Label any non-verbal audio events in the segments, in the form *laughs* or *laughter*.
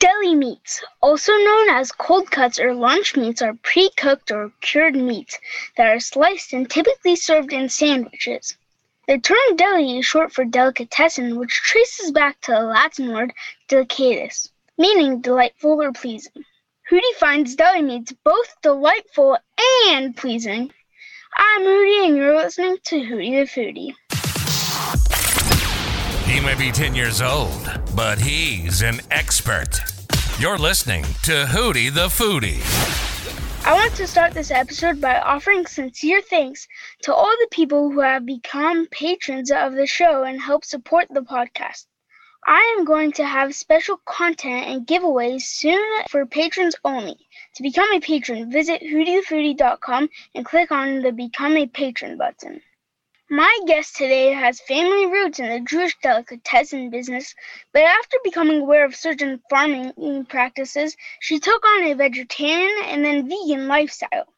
Deli meats, also known as cold cuts or lunch meats, are pre cooked or cured meats that are sliced and typically served in sandwiches. The term deli is short for delicatessen, which traces back to the Latin word delicatus, meaning delightful or pleasing. Hootie finds deli meats both delightful and pleasing. I'm Hootie, and you're listening to Hootie the Foodie. He may be 10 years old, but he's an expert. You're listening to Hootie the Foodie. I want to start this episode by offering sincere thanks to all the people who have become patrons of the show and help support the podcast. I am going to have special content and giveaways soon for patrons only. To become a patron, visit hootiethefoodie.com and click on the Become a Patron button. My guest today has family roots in the Jewish delicatessen business, but after becoming aware of certain farming practices, she took on a vegetarian and then vegan lifestyle.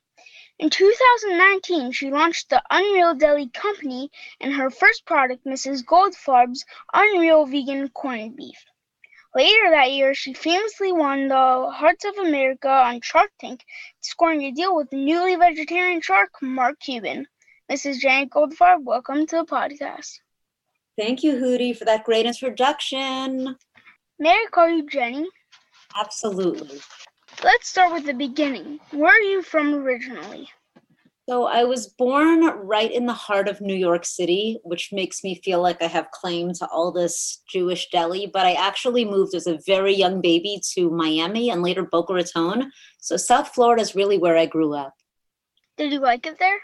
In 2019, she launched the Unreal Deli Company and her first product, Mrs. Goldfarb's Unreal Vegan Corned Beef. Later that year, she famously won the Hearts of America on Shark Tank, scoring a deal with newly vegetarian shark Mark Cuban. Mrs. Janet Goldfarb, welcome to the podcast. Thank you, Hootie, for that great introduction. May I call you Jenny? Absolutely. Let's start with the beginning. Where are you from originally? So, I was born right in the heart of New York City, which makes me feel like I have claim to all this Jewish deli. But I actually moved as a very young baby to Miami and later Boca Raton. So, South Florida is really where I grew up. Did you like it there?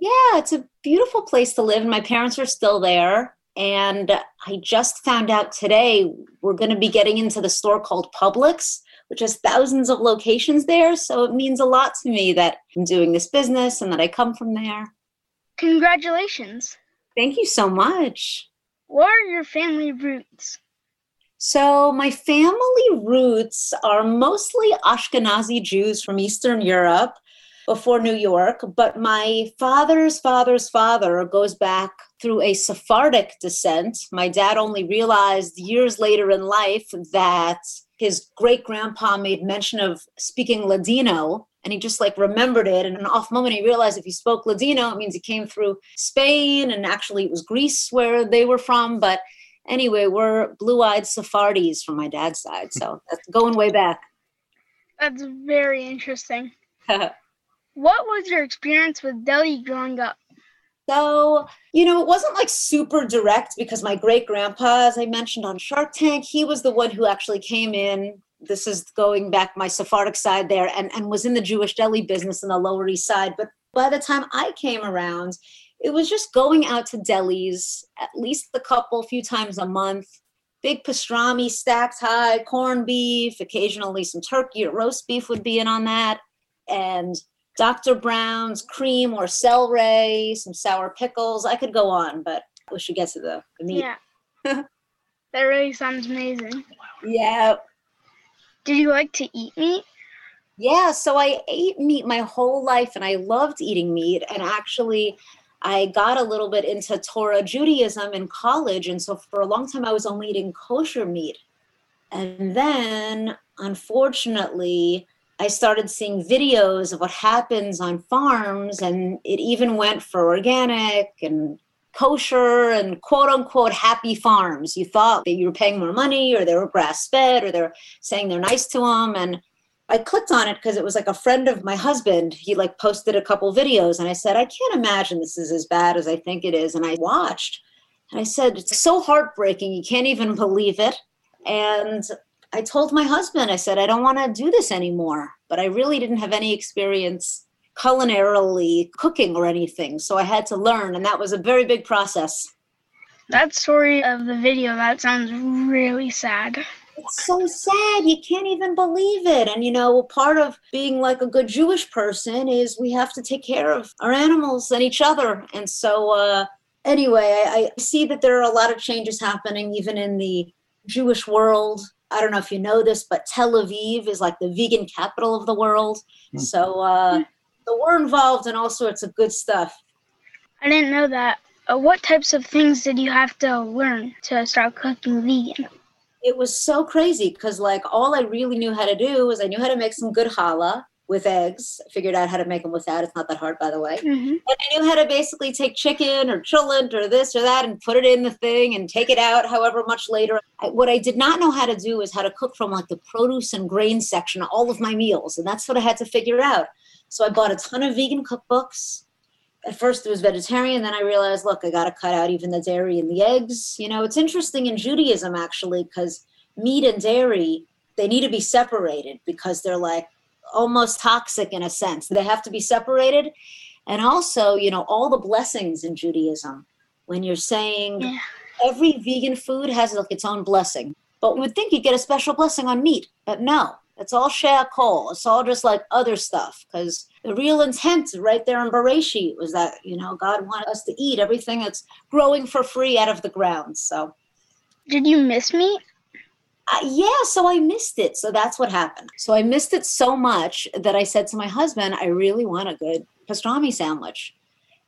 Yeah, it's a beautiful place to live. And my parents are still there. And I just found out today we're going to be getting into the store called Publix, which has thousands of locations there. So it means a lot to me that I'm doing this business and that I come from there. Congratulations. Thank you so much. What are your family roots? So, my family roots are mostly Ashkenazi Jews from Eastern Europe before New York, but my father's father's father goes back through a Sephardic descent. My dad only realized years later in life that his great grandpa made mention of speaking Ladino, and he just like remembered it. And in an off moment, he realized if he spoke Ladino, it means he came through Spain, and actually it was Greece where they were from. But anyway, we're blue eyed Sephardis from my dad's side. So that's going way back. That's very interesting. *laughs* What was your experience with deli growing up? So, you know, it wasn't like super direct because my great grandpa, as I mentioned on Shark Tank, he was the one who actually came in. This is going back my Sephardic side there and, and was in the Jewish deli business in the Lower East Side. But by the time I came around, it was just going out to delis at least a couple, few times a month. Big pastrami stacked high, corned beef, occasionally some turkey or roast beef would be in on that. And Dr. Brown's cream or celery, some sour pickles. I could go on, but we should get to the, the meat. Yeah. *laughs* that really sounds amazing. Yeah. Did you like to eat meat? Yeah, so I ate meat my whole life and I loved eating meat. And actually, I got a little bit into Torah Judaism in college. And so for a long time, I was only eating kosher meat. And then, unfortunately, I started seeing videos of what happens on farms, and it even went for organic and kosher and quote unquote happy farms. You thought that you were paying more money, or they were grass fed, or they're saying they're nice to them. And I clicked on it because it was like a friend of my husband. He like posted a couple videos, and I said, I can't imagine this is as bad as I think it is. And I watched, and I said, it's so heartbreaking. You can't even believe it. And I told my husband, I said, I don't want to do this anymore. But I really didn't have any experience culinarily cooking or anything. So I had to learn, and that was a very big process. That story of the video, that sounds really sad. It's so sad. You can't even believe it. And, you know, part of being like a good Jewish person is we have to take care of our animals and each other. And so, uh, anyway, I, I see that there are a lot of changes happening even in the Jewish world I don't know if you know this, but Tel Aviv is like the vegan capital of the world. Mm. So, uh, so we're involved in all sorts of good stuff. I didn't know that. Uh, what types of things did you have to learn to start cooking vegan? it was so crazy because like all I really knew how to do was I knew how to make some good challah with eggs. I figured out how to make them without. It's not that hard, by the way. hmm And I knew how to basically take chicken or cholent or this or that and put it in the thing and take it out however much later. I, what I did not know how to do is how to cook from like the produce and grain section of all of my meals. And that's what I had to figure out. So I bought a ton of vegan cookbooks. At first it was vegetarian, then I realized, look, I got to cut out even the dairy and the eggs. You know, it's interesting in Judaism actually because meat and dairy, they need to be separated because they're like almost toxic in a sense. They have to be separated. And also, you know, all the blessings in Judaism, when you're saying Yeah. every vegan food has like its own blessing. But we would think you'd get a special blessing on meat, but no, it's all she'akol. It's all just like other stuff because the real intent right there in Bereshit was that, you know, God wanted us to eat everything that's growing for free out of the ground. So, Did you miss me? Uh, yeah, so I missed it. So that's what happened. So I missed it so much that I said to my husband, I really want a good pastrami sandwich.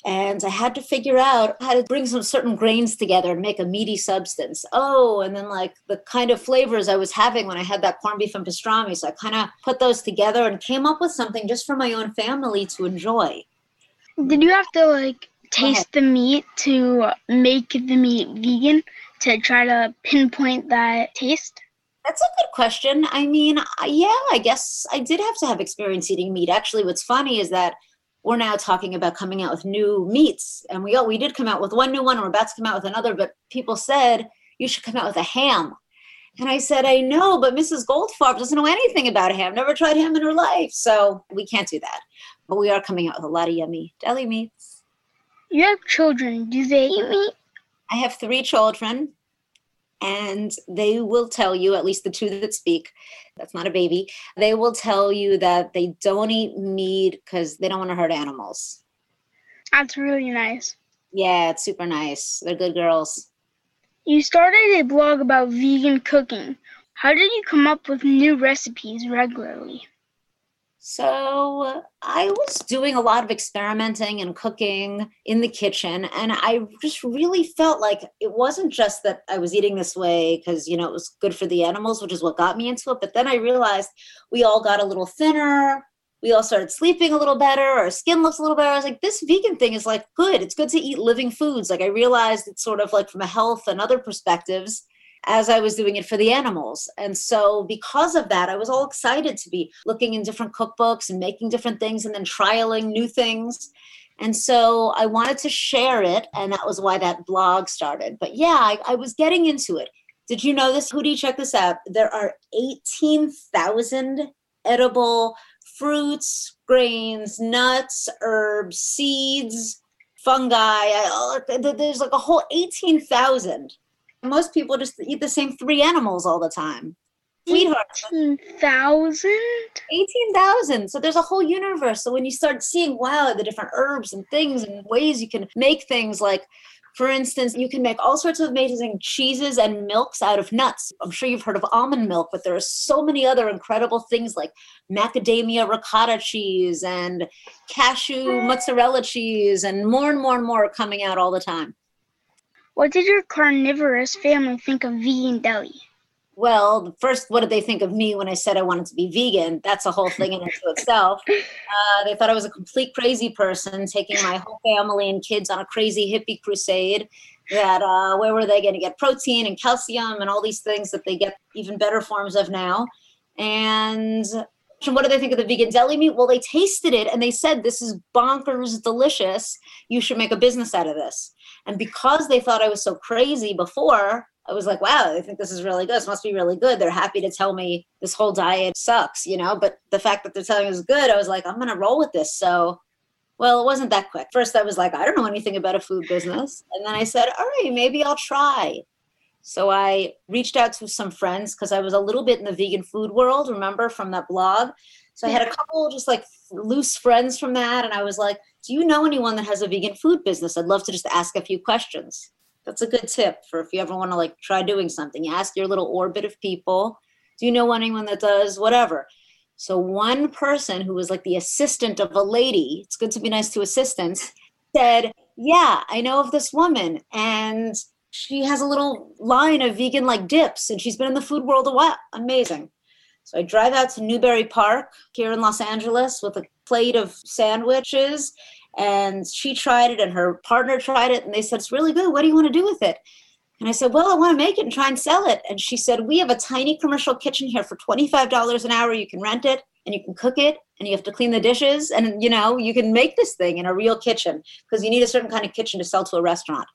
And I had to figure out how to bring some certain grains together and make a meaty substance. Oh, and then like the kind of flavors I was having when I had that corned beef and pastrami. So I kind of put those together and came up with something just for my own family to enjoy. Did you have to like taste the meat to make the meat vegan to try to pinpoint that taste? That's a good question. I mean, I- yeah, I guess I did have to have experience eating meat. Actually, what's funny is that we're now talking about coming out with new meats, and we oh, we did come out with one new one, and we're about to come out with another. But people said you should come out with a ham, and I said I know, but Mrs. Goldfarb doesn't know anything about ham. Never tried ham in her life, so we can't do that. But we are coming out with a lot of yummy deli meats. You have children. Do they eat meat? I have three children, and they will tell you, at least the two that speak, that's not a baby, they will tell you that they don't eat meat because they don't want to hurt animals. That's really nice. Yeah, it's super nice. They're good girls. You started a blog about vegan cooking. How did you come up with new recipes regularly? So I was doing a lot of experimenting and cooking in the kitchen, and I just really felt like it wasn't just that I was eating this way because you know it was good for the animals, which is what got me into it. But then I realized we all got a little thinner. We all started sleeping a little better. Our skin looks a little better. I was like, this vegan thing is like good. It's good to eat living foods. Like I realized it's sort of like from a health and other perspectives as I was doing it for the animals. And so, because of that, I was all excited to be looking in different cookbooks and making different things and then trialing new things. And so, I wanted to share it, and that was why that blog started. But yeah, I, I was getting into it. Did you know this? You check this out? There are 18,000 edible fruits, grains, nuts, herbs, seeds, fungi. I, oh, there's like a whole 18,000 most people just eat the same three animals all the time. Sweetheart, 18,000? 18,000. So there's a whole universe. So when you start seeing, wow, the different herbs and things and ways you can make things like, for instance, you can make all sorts of amazing cheeses and milks out of nuts. I'm sure you've heard of almond milk, but there are so many other incredible things like macadamia ricotta cheese and cashew mozzarella cheese, and more and more and more are coming out all the time. What did your carnivorous family think of vegan deli? Well, first, what did they think of me when I said I wanted to be vegan? That's a whole thing in and of itself. *laughs* Uh, they thought I was a complete crazy person taking my whole family and kids on a crazy hippie crusade. That uh, where were they going to get protein and calcium and all these things that they get even better forms of now? And what do they think of the vegan deli meat? Well, they tasted it and they said, This is bonkers delicious. You should make a business out of this. And because they thought I was so crazy before, I was like, wow, they think this is really good. This must be really good. They're happy to tell me this whole diet sucks, you know? But the fact that they're telling me it's good, I was like, I'm going to roll with this. So, well, it wasn't that quick. First, I was like, I don't know anything about a food business. And then I said, all right, maybe I'll try. So I reached out to some friends because I was a little bit in the vegan food world, remember from that blog? So I had a couple just like loose friends from that. And I was like, do you know anyone that has a vegan food business? I'd love to just ask a few questions. That's a good tip for if you ever want to like try doing something. You ask your little orbit of people. Do you know anyone that does whatever? So one person who was like the assistant of a lady, it's good to be nice to assistants, said, Yeah, I know of this woman. And she has a little line of vegan like dips and she's been in the food world a while. Amazing. So I drive out to Newbury Park here in Los Angeles with a plate of sandwiches and she tried it and her partner tried it and they said it's really good. What do you want to do with it? And I said, Well, I want to make it and try and sell it. And she said, We have a tiny commercial kitchen here for $25 an hour. You can rent it and you can cook it and you have to clean the dishes. And, you know, you can make this thing in a real kitchen because you need a certain kind of kitchen to sell to a restaurant.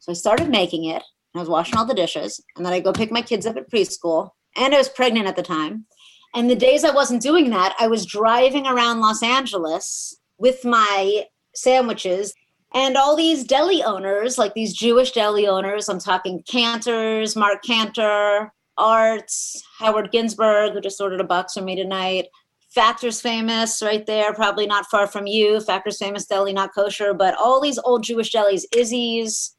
So I started making it. I was washing all the dishes. And then I go pick my kids up at preschool. And I was pregnant at the time. And the days I wasn't doing that, I was driving around Los Angeles with my sandwiches and all these deli owners, like these Jewish deli owners, I'm talking Canter's, Marc Canter, Arts, Howard Ginsberg, who just ordered a box for me tonight. Factor's famous right there, probably not far from you. Factor's famous deli, not kosher, but all these old Jewish delis, Izzy's,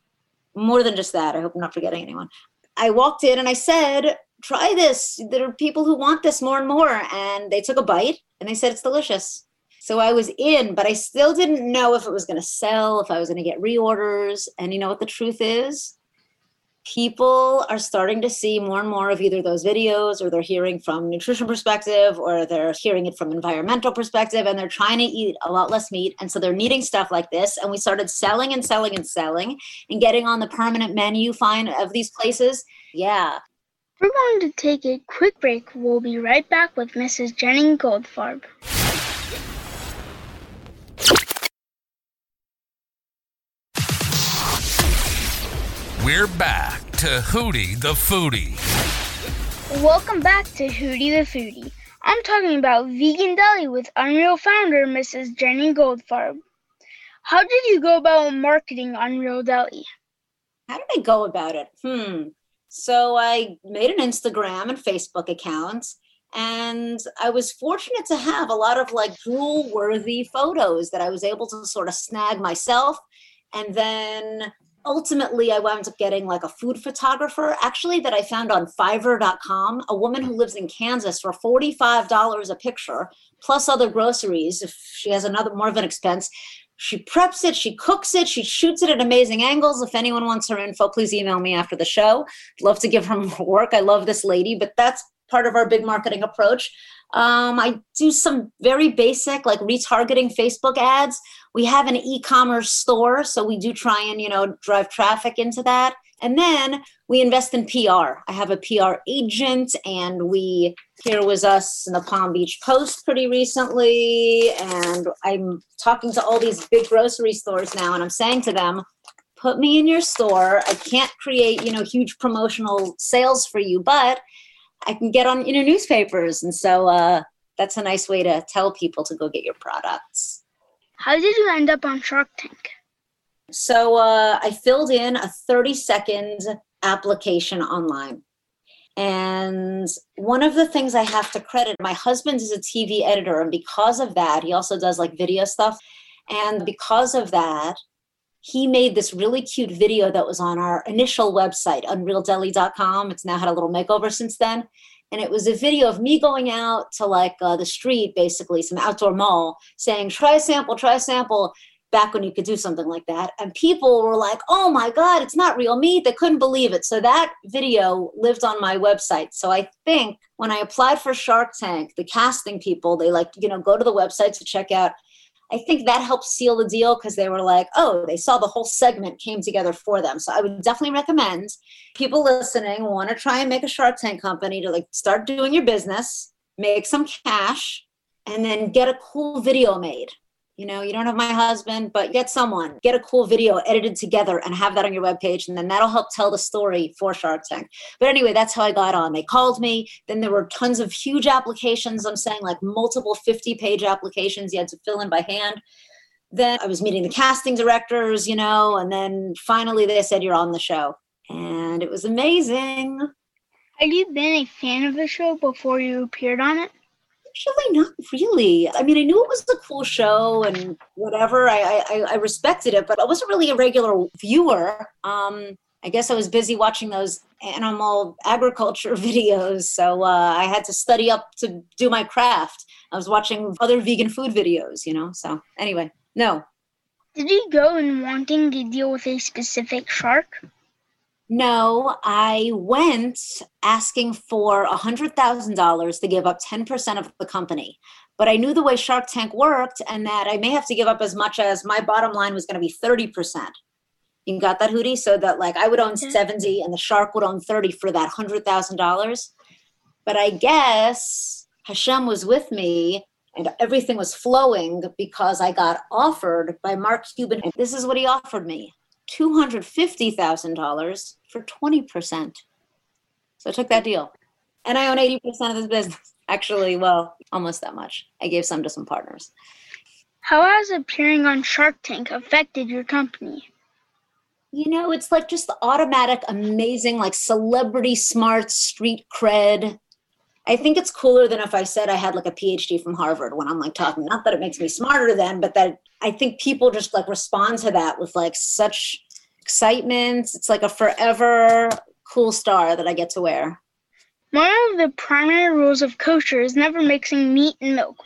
more than just that. I hope I'm not forgetting anyone. I walked in and I said, try this. There are people who want this more and more. And they took a bite and they said it's delicious. So I was in, but I still didn't know if it was going to sell, if I was going to get reorders. And you know what the truth is? People are starting to see more and more of either those videos or they're hearing from nutrition perspective or they're hearing it from environmental perspective and they're trying to eat a lot less meat. And so they're needing stuff like this. And we started selling and selling and selling and getting on the permanent menu fine of these places. Yeah. We're going to take a quick break. We'll be right back with Mrs. Jenny Goldfarb. We're back to Hootie the Foodie. Welcome back to Hootie the Foodie. I'm talking about Vegan Deli with Unreal founder Mrs. Jenny Goldfarb. How did you go about marketing Unreal Deli? How did I go about it? Hmm. So I made an Instagram and Facebook account and I was fortunate to have a lot of like drool worthy photos that I was able to sort of snag myself and then ultimately I wound up getting like a food photographer actually that I found on fiverr.com, a woman who lives in Kansas for $45 a picture plus other groceries if she has another more of an expense. She preps it, she cooks it, she shoots it at amazing angles. If anyone wants her info, please email me after the show. Love to give her *laughs* more work. I love this lady, but that's part of our big marketing approach. Um, I do some very basic, like retargeting Facebook ads. We have an e-commerce store, so we do try and you know drive traffic into that. And then we invest in PR. I have a PR agent, and we here was us in the Palm Beach Post pretty recently, and I'm talking to all these big grocery stores now, and I'm saying to them, put me in your store. I can't create, you know, huge promotional sales for you, but I can get on you know newspapers, and so uh, that's a nice way to tell people to go get your products. How did you end up on Shark Tank? So uh, I filled in a 30 second application online. And one of the things I have to credit, my husband is a TV editor, and because of that, he also does like video stuff. And because of that, he made this really cute video that was on our initial website, unrealdeli.com. It's now had a little makeover since then. And it was a video of me going out to like uh, the street, basically, some outdoor mall, saying, try a sample, try a sample, back when you could do something like that. And people were like, oh my God, it's not real meat. They couldn't believe it. So that video lived on my website. So I think when I applied for Shark Tank, the casting people, they like, you know, go to the website to check out I think that helped seal the deal because they were like, oh, they saw the whole segment came together for them. So I would definitely recommend people listening want to try and make a Shark Tank company to like start doing your business, make some cash, and then get a cool video made. You know, you don't have my husband, but get someone, get a cool video edited together and have that on your webpage. And then that'll help tell the story for Shark Tank. But anyway, that's how I got on. They called me. Then there were tons of huge applications. I'm saying like multiple 50 page applications you had to fill in by hand. Then I was meeting the casting directors, you know, and then finally they said, You're on the show. And it was amazing. Had you been a fan of the show before you appeared on it? Actually, not really. I mean, I knew it was a cool show and whatever. I I, I respected it, but I wasn't really a regular viewer. Um, I guess I was busy watching those animal agriculture *laughs* videos, so uh, I had to study up to do my craft. I was watching other vegan food videos, you know. So anyway, no. Did you go in wanting to deal with a specific shark? No, I went asking for $100,000 to give up 10% of the company. But I knew the way Shark Tank worked and that I may have to give up as much as my bottom line was going to be 30%. You got that, Hootie? So that like I would own 70 and the shark would own 30 for that $100,000. But I guess Hashem was with me and everything was flowing because I got offered by Mark Cuban. And this is what he offered me $250,000 for 20%. So I took that deal. And I own 80% of this business. Actually, well, almost that much. I gave some to some partners. How has appearing on Shark Tank affected your company? You know, it's like just the automatic, amazing, like celebrity smart street cred. I think it's cooler than if I said I had like a PhD from Harvard when I'm like talking. Not that it makes me smarter than, but that I think people just like respond to that with like such excitement. It's like a forever cool star that I get to wear. One of the primary rules of kosher is never mixing meat and milk.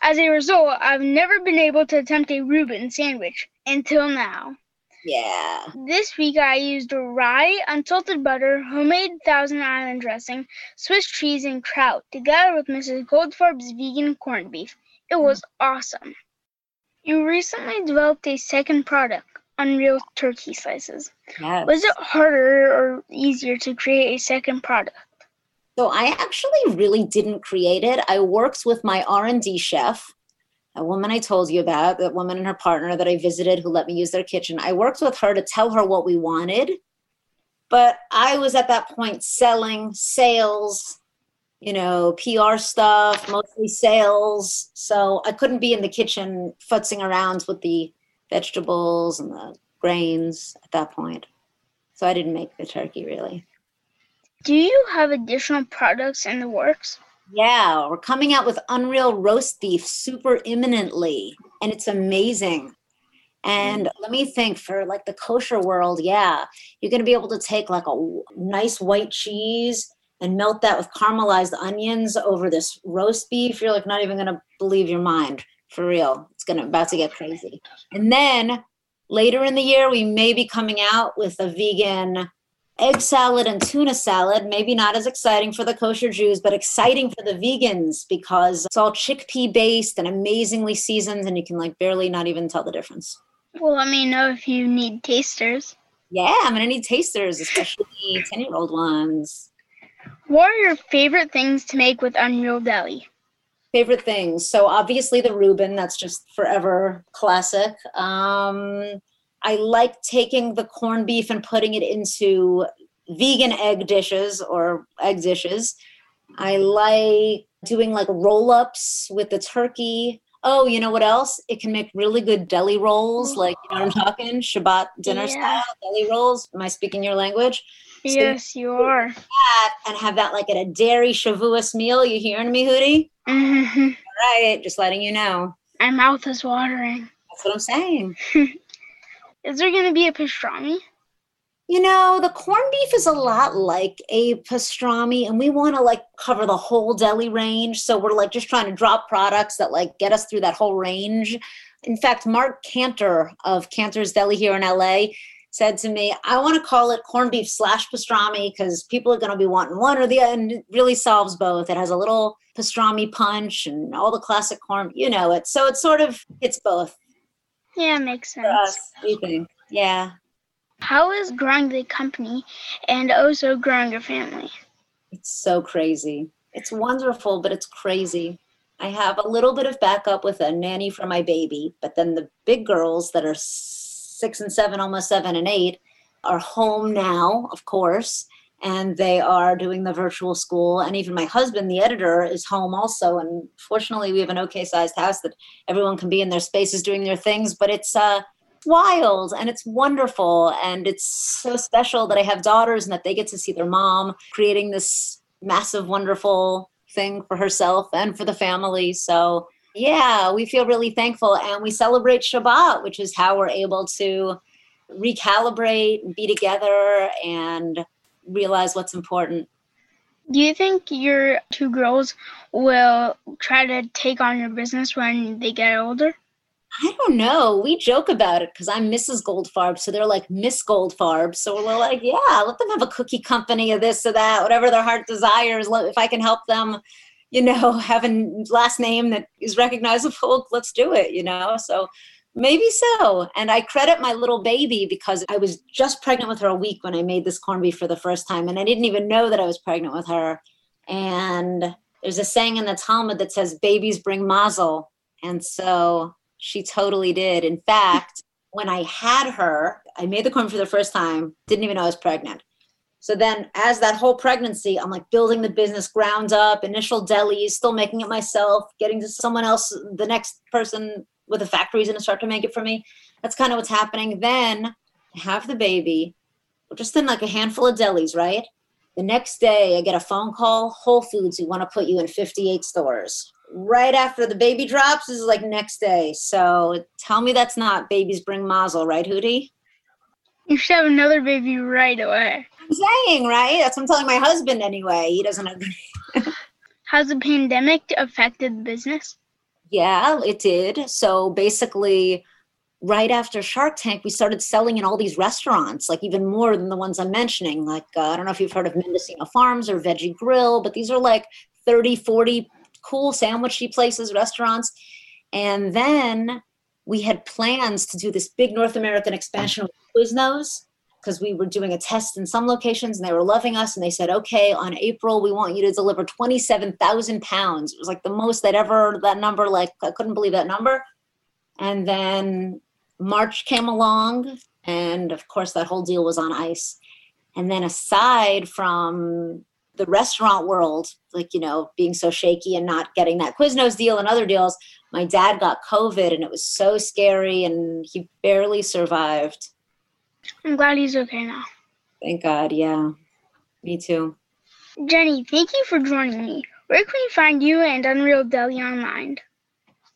As a result, I've never been able to attempt a Reuben sandwich until now. Yeah. This week I used rye, unsalted butter, homemade Thousand Island dressing, Swiss cheese, and kraut, together with Mrs. Goldfarb's vegan corned beef. It was awesome. You recently developed a second product, Unreal Turkey Slices. Yes. Was it harder or easier to create a second product? So I actually really didn't create it. I worked with my R&D chef, a woman I told you about, that woman and her partner that I visited who let me use their kitchen. I worked with her to tell her what we wanted. But I was at that point selling sales, you know, PR stuff, mostly sales. So I couldn't be in the kitchen futzing around with the vegetables and the grains at that point. So I didn't make the turkey really. Do you have additional products in the works? Yeah, we're coming out with Unreal roast beef super imminently, and it's amazing. And mm. let me think for like the kosher world, yeah, you're going to be able to take like a nice white cheese and melt that with caramelized onions over this roast beef. You're like not even going to believe your mind for real. It's going to about to get crazy. And then later in the year, we may be coming out with a vegan egg salad and tuna salad. Maybe not as exciting for the kosher Jews, but exciting for the vegans because it's all chickpea based and amazingly seasoned, and you can like barely not even tell the difference. Well, let me know if you need tasters. Yeah, I'm gonna need tasters, especially *laughs* 10 year old ones. What are your favorite things to make with Unreal Deli? Favorite things. So obviously the Reuben, that's just forever classic. Um, I like taking the corned beef and putting it into vegan egg dishes or egg dishes. I like doing like roll ups with the turkey. Oh, you know what else? It can make really good deli rolls, like you know what I'm talking? Shabbat dinner Yeah. style deli rolls. Am I speaking your language? So- Yes, you are. That and have that like at a dairy Shavuos meal. You hearing me, Hootie? hmm All right, just letting you know. My mouth is watering. That's what I'm saying. *laughs* Is there going to be a pastrami? You know, the corned beef is a lot like a pastrami, and we want to like cover the whole deli range. So we're like just trying to drop products that like get us through that whole range. In fact, Marc Canter of Canter's Deli here in LA said to me, I want to call it corned beef slash pastrami because people are going to be wanting one or the other, and it really solves both. It has a little pastrami punch and all the classic corn, you know it. So it's sort of, it's both Yeah, makes for sense. us, we think. Yeah. How is growing the company and also growing your family? It's so crazy. It's wonderful, but it's crazy. I have a little bit of backup with a nanny for my baby, but then the big girls that are six and seven, almost seven and eight, are home now, of course, and they are doing the virtual school. And even my husband, the editor, is home also. And fortunately, we have an okay sized house that everyone can be in their spaces doing their things, but it's uh, wild and it's wonderful. And it's so special that I have daughters and that they get to see their mom creating this massive, wonderful thing for herself and for the family. So, yeah, we feel really thankful and we celebrate Shabbat, which is how we're able to recalibrate and be together and realize what's important. Do you think your two girls will try to take on your business when they get older? I don't know. We joke about it because I'm Mrs. Goldfarb, so they're like Miss Goldfarb. So we're like, yeah, let them have a cookie company of this or that, whatever their heart desires. If I can help them, you know, *laughs* have a last name that is recognizable, let's do it. You know, so maybe so. And I credit my little baby because I was just pregnant with her a week when I made this corned beef for the first time, and I didn't even know that I was pregnant with her. And there's a saying in the Talmud that says, "Babies bring mazel," and so she totally did. In fact, *laughs* when I had her, I made the corn for the first time, didn't even know I was pregnant. So then, as that whole pregnancy, I'm like building the business ground up, initial delis, still making it myself, getting to someone else, the next person with a factory is going to start to make it for me. That's kind of what's happening. Then, have the baby, just in like a handful of delis, right? The next day, I get a phone call Whole Foods, we want to put you in 58 stores right after the baby drops this is like next day. So tell me that's not babies bring mazel, right, Hootie? You should have another baby right away. I'm saying, right? That's what I'm telling my husband anyway. He doesn't agree. *laughs* *laughs* Has the pandemic affected the business? Yeah, it did. So basically, right after Shark Tank, we started selling in all these restaurants, like even more than the ones I'm mentioning. Like, uh, I don't know if you've heard of Mendocino Farms or Veggie Grill, but these are like 30, 40 cool sandwichy places, restaurants. And then we had plans to do this big North American expansion with Quiznos because we were doing a test in some locations and they were loving us. And they said, okay, on April, we want you to deliver 27,000 pounds. It was like the most that ever, that number, like, I couldn't believe that number. And then March came along. And of course, that whole deal was on ice. And then aside from the restaurant world, like, you know, being so shaky and not getting that Quiznos deal and other deals, my dad got COVID and it was so scary and he barely survived. I'm glad he's okay now. Thank God, yeah. Me too. Jenny, thank you for joining me. Where can we find you and Unreal Deli online?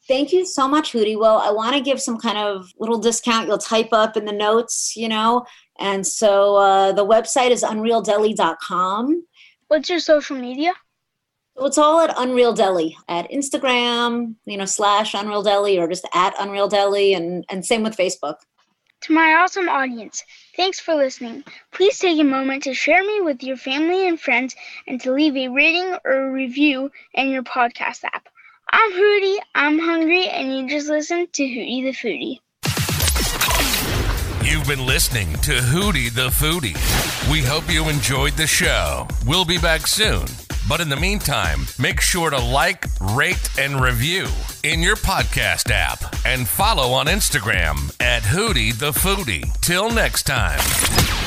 Thank you so much, Hootie. Well, I want to give some kind of little discount you'll type up in the notes, you know. And so uh, the website is unrealdeli.com. What's your social media? It's all at Unreal Deli at Instagram, you know, slash Unreal Deli or just at Unreal Deli and, and same with Facebook. To my awesome audience, thanks for listening. Please take a moment to share me with your family and friends and to leave a rating or a review in your podcast app. I'm Hootie, I'm hungry, and you just listened to Hootie the Foodie. You've been listening to Hootie the Foodie. We hope you enjoyed the show. We'll be back soon. But in the meantime, make sure to like, rate, and review in your podcast app and follow on Instagram at Hootie the Foodie. Till next time.